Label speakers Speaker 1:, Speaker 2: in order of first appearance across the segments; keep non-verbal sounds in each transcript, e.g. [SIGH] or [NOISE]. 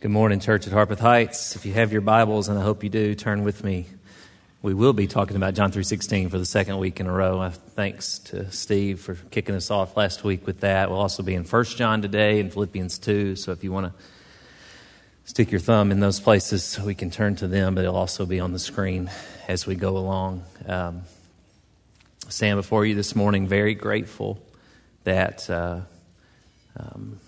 Speaker 1: Good morning, Church at Harpeth Heights. If you have your Bibles, and I hope you do, turn with me. We will be talking about John 3.16 for the second week in a row. Thanks to Steve for kicking us off last week with that. We'll also be in 1 John today and Philippians 2. So if you want to stick your thumb in those places, we can turn to them, but it'll also be on the screen as we go along. Um, stand before you this morning very grateful that uh, um,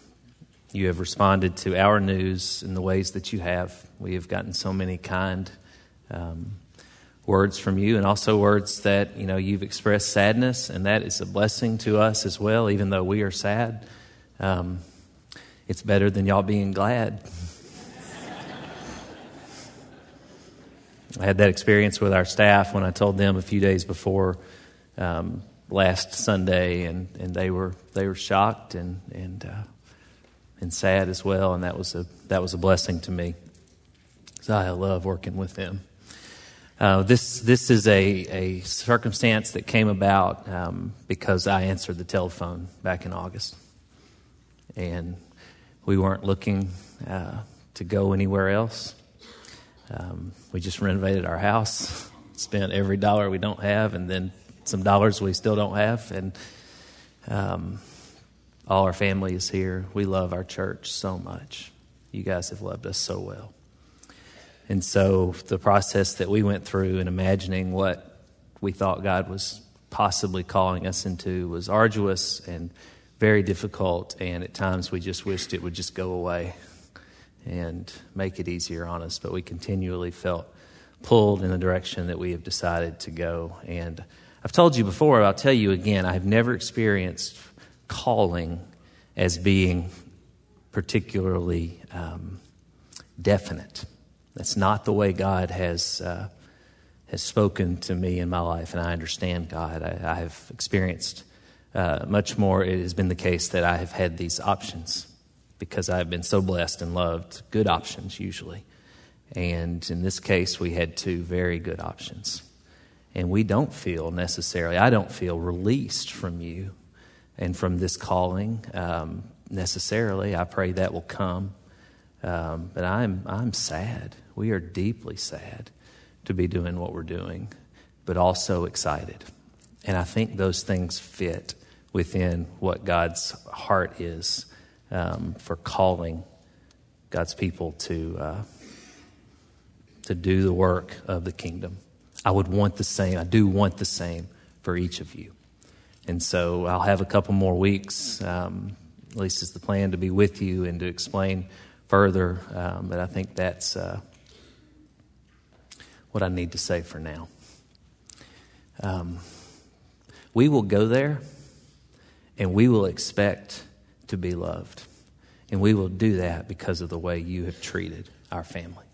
Speaker 1: you have responded to our news in the ways that you have. We have gotten so many kind um, words from you, and also words that you know you've expressed sadness, and that is a blessing to us as well. Even though we are sad, um, it's better than y'all being glad. I had that experience with our staff when I told them a few days before um, last Sunday, and, and they were they were shocked and and uh, and sad as well, and that was a that was a blessing to me. So I love working with them. Uh, this this is a, a circumstance that came about um, because I answered the telephone back in August, and we weren't looking uh, to go anywhere else. Um, we just renovated our house, [LAUGHS] spent every dollar we don't have, and then some dollars we still don't have, and um, all our family is here. We love our church so much. You guys have loved us so well. And so the process that we went through in imagining what we thought God was possibly calling us into was arduous and very difficult. And at times we just wished it would just go away and make it easier on us. But we continually felt pulled in the direction that we have decided to go. And I've told you before, I'll tell you again, I've never experienced calling as being particularly um, definite. That's not the way God has uh, has spoken to me in my life, and I understand God. I, I have experienced uh, much more. It has been the case that I have had these options because I have been so blessed and loved. Good options usually, and in this case, we had two very good options. And we don't feel necessarily, I don't feel released from you and from this calling um, necessarily. I pray that will come. Um, but I'm, I'm sad. We are deeply sad to be doing what we're doing, but also excited. And I think those things fit within what God's heart is um, for calling God's people to, uh, to do the work of the kingdom. I would want the same, I do want the same for each of you. And so I'll have a couple more weeks, um, at least is the plan, to be with you and to explain further. Um, but I think that's uh, what I need to say for now. Um, we will go there and we will expect to be loved. And we will do that because of the way you have treated our family.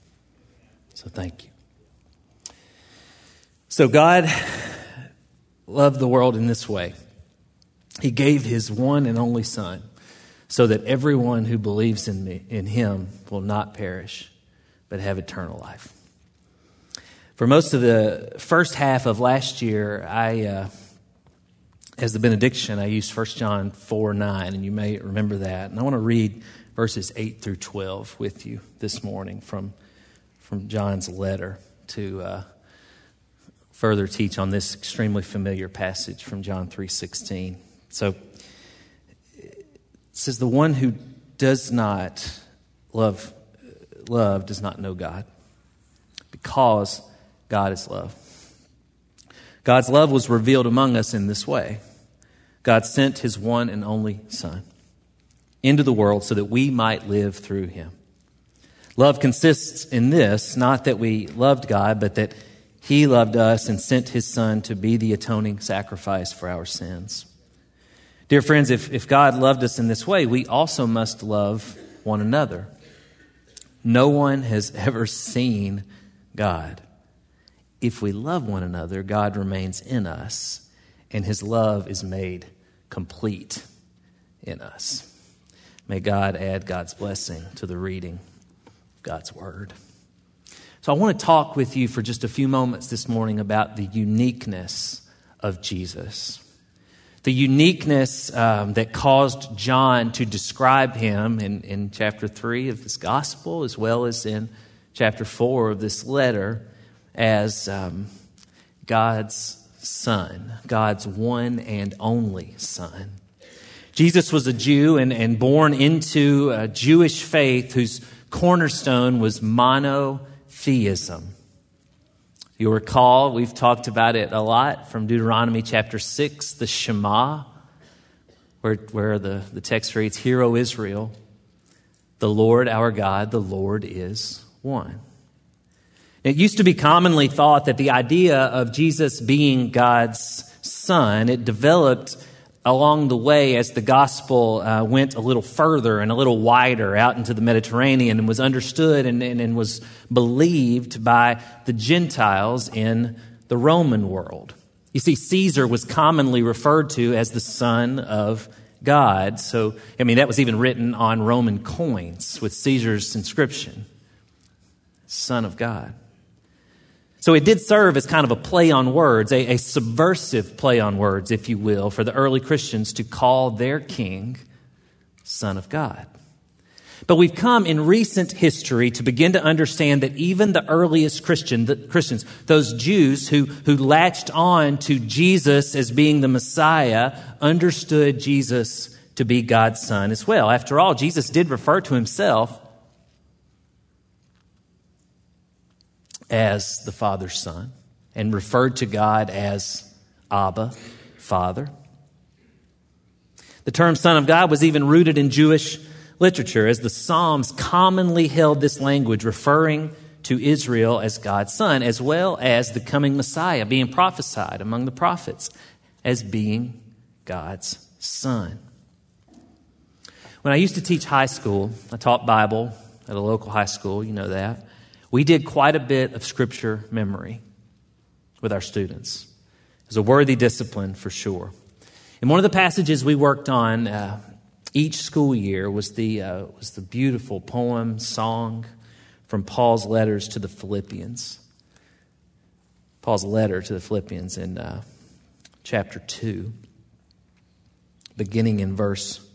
Speaker 1: So thank you. So God loved the world in this way He gave His one and only Son so that everyone who believes in, me, in Him will not perish, but have eternal life. For most of the first half of last year, I, uh, as the benediction, I used 1 John 4 9, and you may remember that. And I want to read verses 8 through 12 with you this morning from, from John's letter to. Uh, further teach on this extremely familiar passage from John 3:16. So it says the one who does not love love does not know God because God is love. God's love was revealed among us in this way. God sent his one and only son into the world so that we might live through him. Love consists in this, not that we loved God, but that he loved us and sent His Son to be the atoning sacrifice for our sins. Dear friends, if, if God loved us in this way, we also must love one another. No one has [LAUGHS] ever seen God. If we love one another, God remains in us, and His love is made complete in us. May God add God's blessing to the reading of God's Word. So I want to talk with you for just a few moments this morning about the uniqueness of Jesus. the uniqueness um, that caused John to describe him in, in chapter 3 of this gospel, as well as in chapter 4 of this letter, as um, God's Son, God's one and only Son. Jesus was a Jew and, and born into a Jewish faith whose cornerstone was monotheism. You'll recall we've talked about it a lot from Deuteronomy chapter 6, the Shema, where, where the, the text reads, Hear, O Israel, the Lord our God, the Lord is one. It used to be commonly thought that the idea of Jesus being God's son, it developed along the way as the gospel uh, went a little further and a little wider out into the Mediterranean and was understood and, and, and was believed by the Gentiles in the Roman world. You see, Caesar was commonly referred to as the Son of God. So, I mean, that was even written on Roman coins with Caesar's inscription Son of God. So it did serve as kind of a play on words, a, a, subversive play on words, if you will, for the early Christians to call their king Son of God. But we've come in recent history to begin to understand that even the earliest Christian, the Christians, those Jews who, who latched on to Jesus as being the Messiah, understood Jesus to be God's Son as well. After all, Jesus did refer to himself as the Father's Son and referred to God as Abba, Father. The term Son of God was even rooted in Jewish literature, as the Psalms commonly held this language, referring to Israel as God's Son, as well as the coming Messiah being prophesied among the prophets as being God's Son. When I used to teach high school, I taught Bible at a local high school, you know that. We did quite a bit of scripture memory with our students. It was a worthy discipline for sure. And one of the passages we worked on uh, each school year was the, uh, was the beautiful poem, song from Paul's letters to the Philippians. Paul's letter to the Philippians in uh, chapter 2, beginning in verse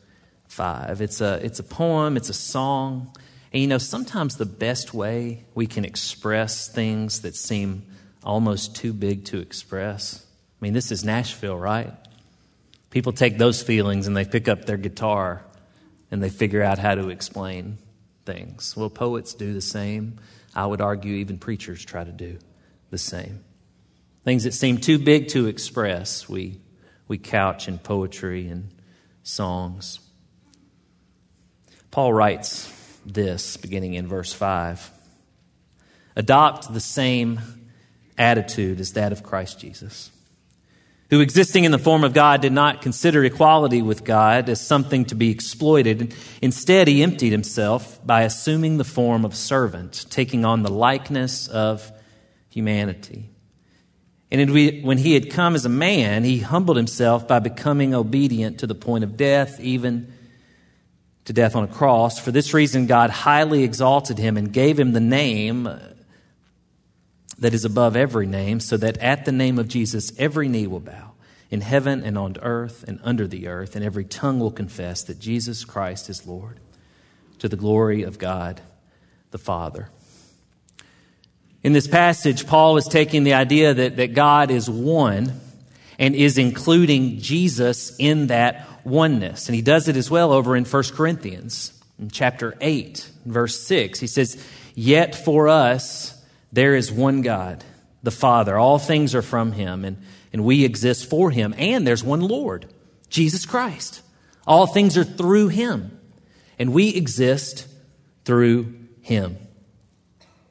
Speaker 1: 5. It's a, it's a poem, it's a song. And you know, sometimes the best way we can express things that seem almost too big to express. I mean, this is Nashville, right? People take those feelings and they pick up their guitar and they figure out how to explain things. Well, poets do the same. I would argue even preachers try to do the same. Things that seem too big to express, we, we couch in poetry and songs. Paul writes this, beginning in verse 5. Adopt the same attitude as that of Christ Jesus, who, existing in the form of God, did not consider equality with God as something to be exploited. Instead, he emptied himself by assuming the form of servant, taking on the likeness of humanity. And when he had come as a man, he humbled himself by becoming obedient to the point of death, even to death on a cross. For this reason, God highly exalted him and gave him the name that is above every name, so that at the name of Jesus every knee will bow in heaven and on earth and under the earth, and every tongue will confess that Jesus Christ is Lord, to the glory of God the Father. In this passage, Paul is taking the idea that, that God is one and is including Jesus in that oneness. And he does it as well over in 1 Corinthians, in chapter 8, verse 6. He says, Yet for us there is one God, the Father. All things are from him, and, and we exist for him. And there's one Lord, Jesus Christ. All things are through him, and we exist through him.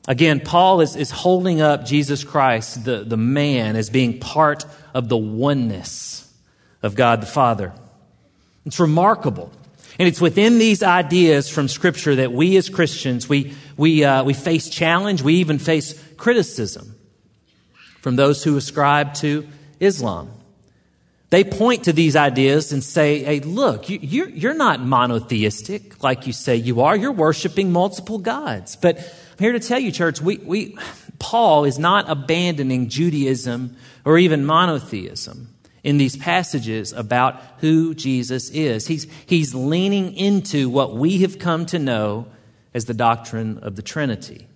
Speaker 1: Again, Paul is, is holding up Jesus Christ, the, the man, as being part of the oneness of God the Father. It's remarkable. And it's within these ideas from Scripture that we as Christians, we, we, uh, we face challenge, we even face criticism from those who ascribe to Islam. They point to these ideas and say, hey, look, you, you're, you're not monotheistic like you say you are. You're worshiping multiple gods. But I'm here to tell you, church, we, we, Paul is not abandoning Judaism or even monotheism. In these passages about who Jesus is. He's, he's leaning into what we have come to know as the doctrine of the Trinity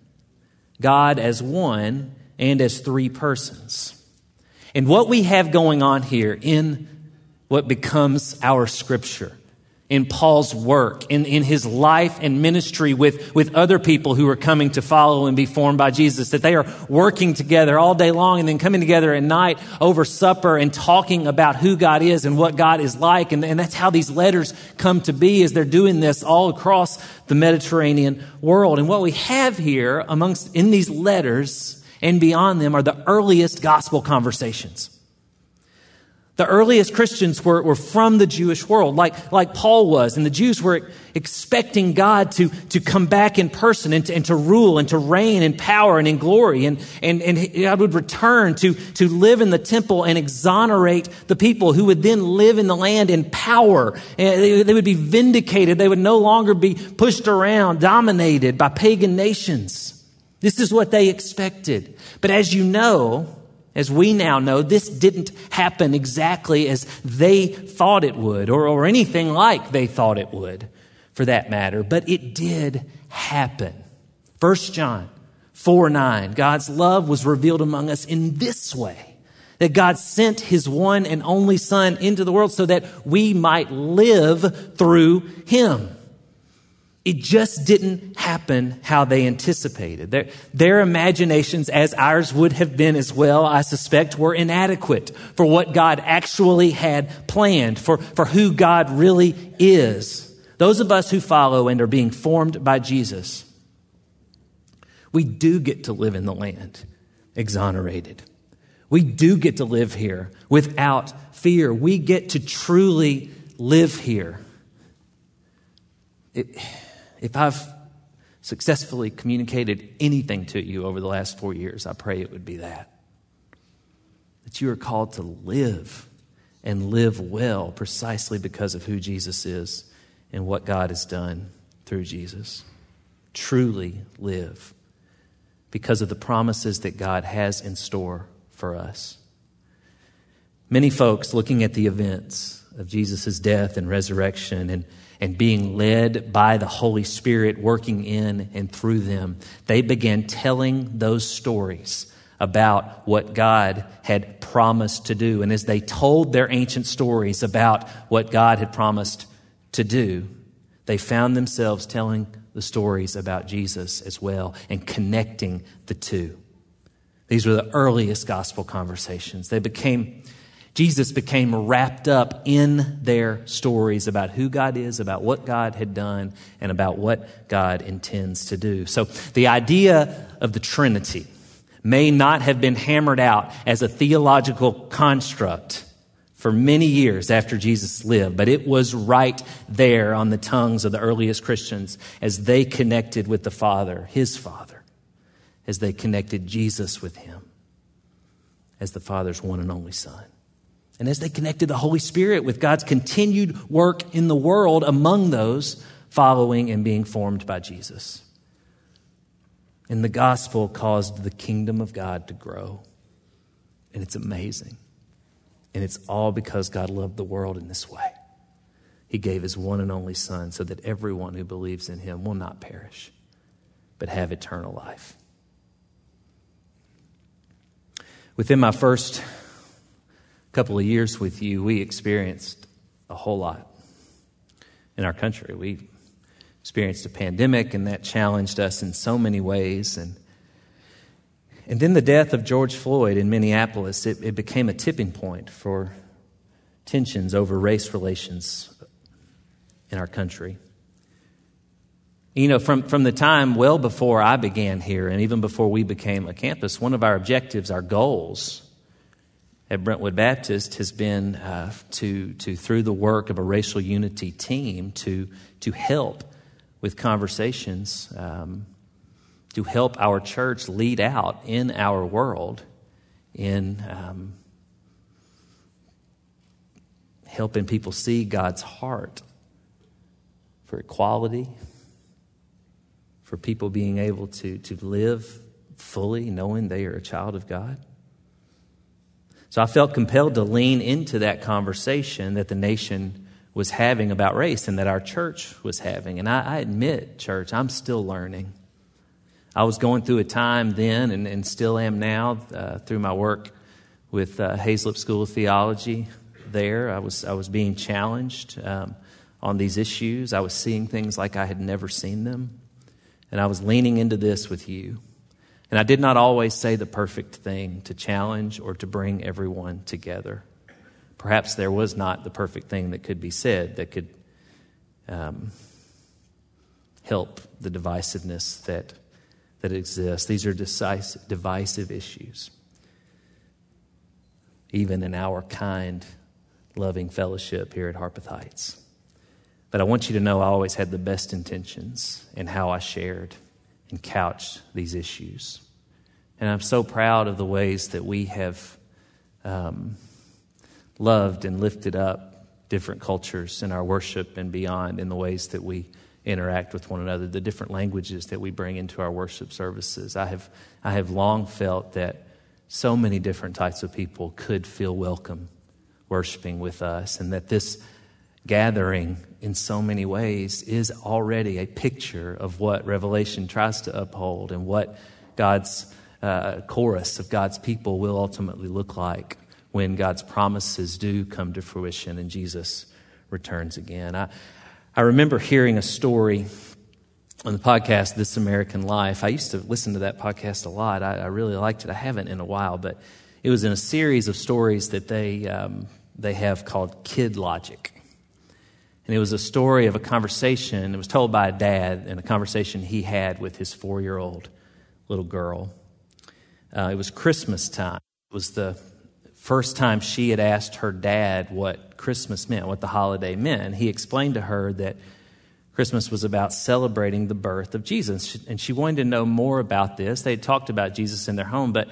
Speaker 1: God as one and as three persons. And what we have going on here in what becomes our scripture in Paul's work, in, in his life and ministry with, with other people who are coming to follow and be formed by Jesus, that they are working together all day long and then coming together at night over supper and talking about who God is and what God is like. And, and that's how these letters come to be as they're doing this all across the Mediterranean world. And what we have here amongst, in these letters and beyond them are the earliest gospel conversations. The earliest Christians were, were from the Jewish world, like, like Paul was, and the Jews were expecting God to, to come back in person and to, and to rule and to reign in power and in glory. And, and, and God would return to, to live in the temple and exonerate the people who would then live in the land in power. And they, they would be vindicated. They would no longer be pushed around, dominated by pagan nations. This is what they expected. But as you know, as we now know, this didn't happen exactly as they thought it would, or, or anything like they thought it would, for that matter, but it did happen. 1 John 4 9, God's love was revealed among us in this way that God sent his one and only Son into the world so that we might live through him. It just didn't happen how they anticipated. Their, their, imaginations, as ours would have been as well, I suspect, were inadequate for what God actually had planned, for, for who God really is. Those of us who follow and are being formed by Jesus, we do get to live in the land exonerated. We do get to live here without fear. We get to truly live here. It, if I've successfully communicated anything to you over the last four years, I pray it would be that. That you are called to live and live well precisely because of who Jesus is and what God has done through Jesus. Truly live because of the promises that God has in store for us. Many folks looking at the events of Jesus' death and resurrection and and being led by the Holy Spirit working in and through them, they began telling those stories about what God had promised to do. And as they told their ancient stories about what God had promised to do, they found themselves telling the stories about Jesus as well and connecting the two. These were the earliest gospel conversations. They became Jesus became wrapped up in their stories about who God is, about what God had done, and about what God intends to do. So the idea of the Trinity may not have been hammered out as a theological construct for many years after Jesus lived, but it was right there on the tongues of the earliest Christians as they connected with the Father, his Father, as they connected Jesus with him as the Father's one and only Son. And as they connected the Holy Spirit with God's continued work in the world among those following and being formed by Jesus. And the gospel caused the kingdom of God to grow. And it's amazing. And it's all because God loved the world in this way. He gave his one and only Son so that everyone who believes in him will not perish, but have eternal life. Within my first couple of years with you, we experienced a whole lot in our country. We experienced a pandemic, and that challenged us in so many ways. And, and then the death of George Floyd in Minneapolis, it, it became a tipping point for tensions over race relations in our country. You know, from, from the time well before I began here, and even before we became a campus, one of our objectives, our goals, at Brentwood Baptist has been uh, to, to, through the work of a racial unity team, to, to help with conversations, um, to help our church lead out in our world in um, helping people see God's heart for equality, for people being able to, to live fully knowing they are a child of God. So I felt compelled to lean into that conversation that the nation was having about race and that our church was having. And I, I admit, church, I'm still learning. I was going through a time then and, and still am now uh, through my work with uh, School of Theology there. I was, I was being challenged um, on these issues. I was seeing things like I had never seen them. And I was leaning into this with you. And I did not always say the perfect thing to challenge or to bring everyone together. Perhaps there was not the perfect thing that could be said that could um, help the divisiveness that, that exists. These are decisive, divisive issues, even in our kind, loving fellowship here at Harpeth Heights. But I want you to know I always had the best intentions in how I shared and couch these issues. And I'm so proud of the ways that we have um, loved and lifted up different cultures in our worship and beyond in the ways that we interact with one another, the different languages that we bring into our worship services. I have, I have long felt that so many different types of people could feel welcome worshiping with us, and that this gathering in so many ways is already a picture of what Revelation tries to uphold and what God's uh, chorus of God's people will ultimately look like when God's promises do come to fruition and Jesus returns again. I, I remember hearing a story on the podcast, This American Life. I used to listen to that podcast a lot. I, I really liked it. I haven't in a while, but it was in a series of stories that they, um, they have called Kid Logic. And it was a story of a conversation. It was told by a dad and a conversation he had with his four year old little girl. Uh, it was Christmas time. It was the first time she had asked her dad what Christmas meant, what the holiday meant. He explained to her that Christmas was about celebrating the birth of Jesus. And she wanted to know more about this. They had talked about Jesus in their home, but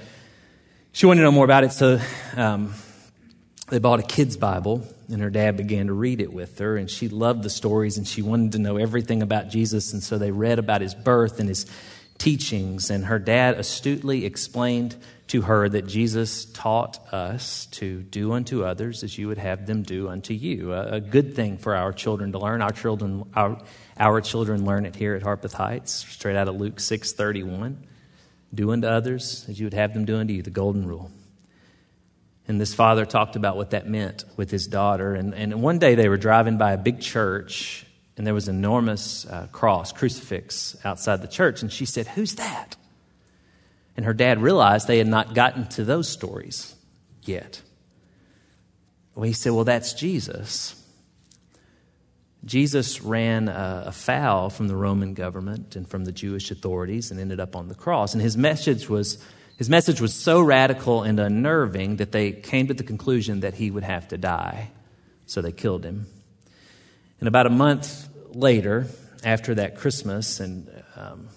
Speaker 1: she wanted to know more about it. So um, they bought a kid's Bible, and her dad began to read it with her. And she loved the stories, and she wanted to know everything about Jesus. And so they read about his birth and his teachings. And her dad astutely explained to her that Jesus taught us to do unto others as you would have them do unto you. A, a good thing for our children to learn. Our children, our, our children learn it here at Harpeth Heights, straight out of Luke 6:31. Do unto others as you would have them do unto you, the golden rule. And this father talked about what that meant with his daughter. And, and one day they were driving by a big church, and there was an enormous uh, cross, crucifix, outside the church. And she said, Who's that? And her dad realized they had not gotten to those stories yet. Well, he said, Well, that's Jesus. Jesus ran afoul from the Roman government and from the Jewish authorities and ended up on the cross. And his message was his message was so radical and unnerving that they came to the conclusion that he would have to die. So they killed him. And about a month later, after that Christmas, and um,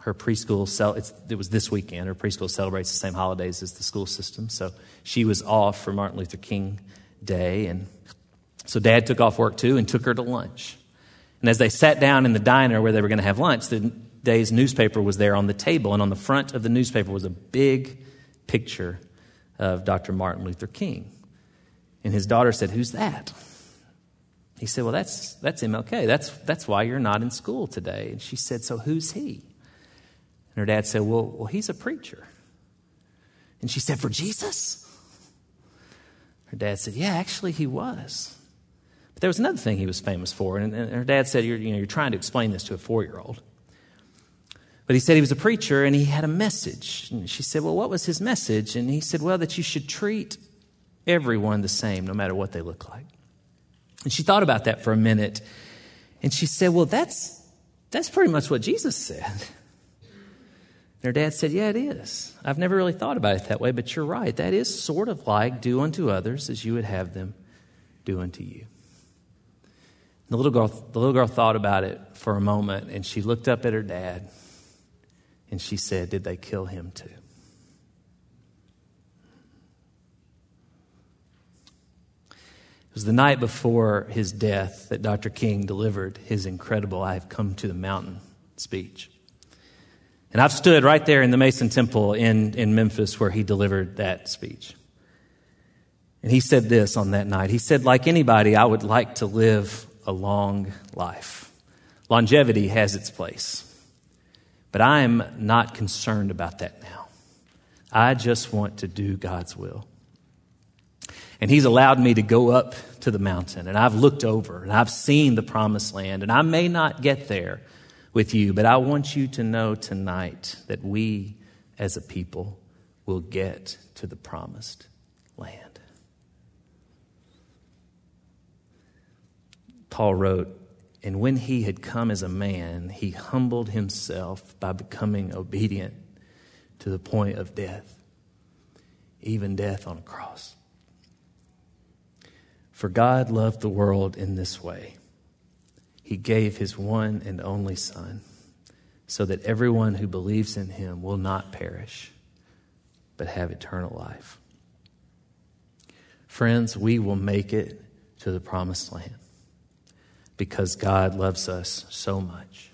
Speaker 1: her preschool, cel- it was this weekend, her preschool celebrates the same holidays as the school system. So she was off for Martin Luther King Day. And so dad took off work too and took her to lunch. And as they sat down in the diner where they were going to have lunch, the day's newspaper was there on the table, and on the front of the newspaper was a big picture of Dr. Martin Luther King. And his daughter said, Who's that? He said, Well, that's, that's MLK. That's, that's why you're not in school today. And she said, So who's he? And her dad said, Well, well he's a preacher. And she said, For Jesus? Her dad said, Yeah, actually, he was. But there was another thing he was famous for. And, and her dad said, you're, you know, you're trying to explain this to a four year old. But he said he was a preacher and he had a message. And she said, Well, what was his message? And he said, Well, that you should treat everyone the same, no matter what they look like. And she thought about that for a minute. And she said, Well, that's, that's pretty much what Jesus said. And her dad said, Yeah, it is. I've never really thought about it that way, but you're right. That is sort of like do unto others as you would have them do unto you. The little girl, the little girl thought about it for a moment and she looked up at her dad and she said, Did they kill him too? It was the night before his death that Dr. King delivered his incredible I have come to the mountain speech. And I've stood right there in the Mason Temple in, in Memphis where he delivered that speech. And he said this on that night. He said, like anybody, I would like to live a long life. Longevity has its place. But I am not concerned about that now. I just want to do God's will. And He's allowed me to go up to the mountain, and I've looked over, and I've seen the promised land, and I may not get there with you, but I want you to know tonight that we as a people will get to the promised land. Paul wrote, And when he had come as a man, he humbled himself by becoming obedient to the point of death, even death on a cross. For God loved the world in this way He gave His one and only Son, so that everyone who believes in Him will not perish, but have eternal life. Friends, we will make it to the promised land because God loves us so much.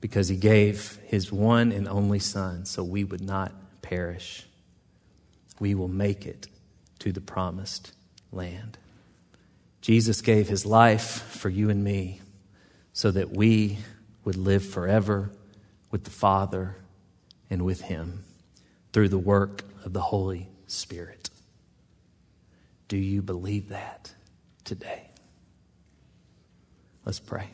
Speaker 1: Because he gave his one and only Son so we would not perish. We will make it to the promised land. Jesus gave his life for you and me so that we would live forever with the Father and with him through the work of the Holy Spirit. Do you believe that today? Let's pray.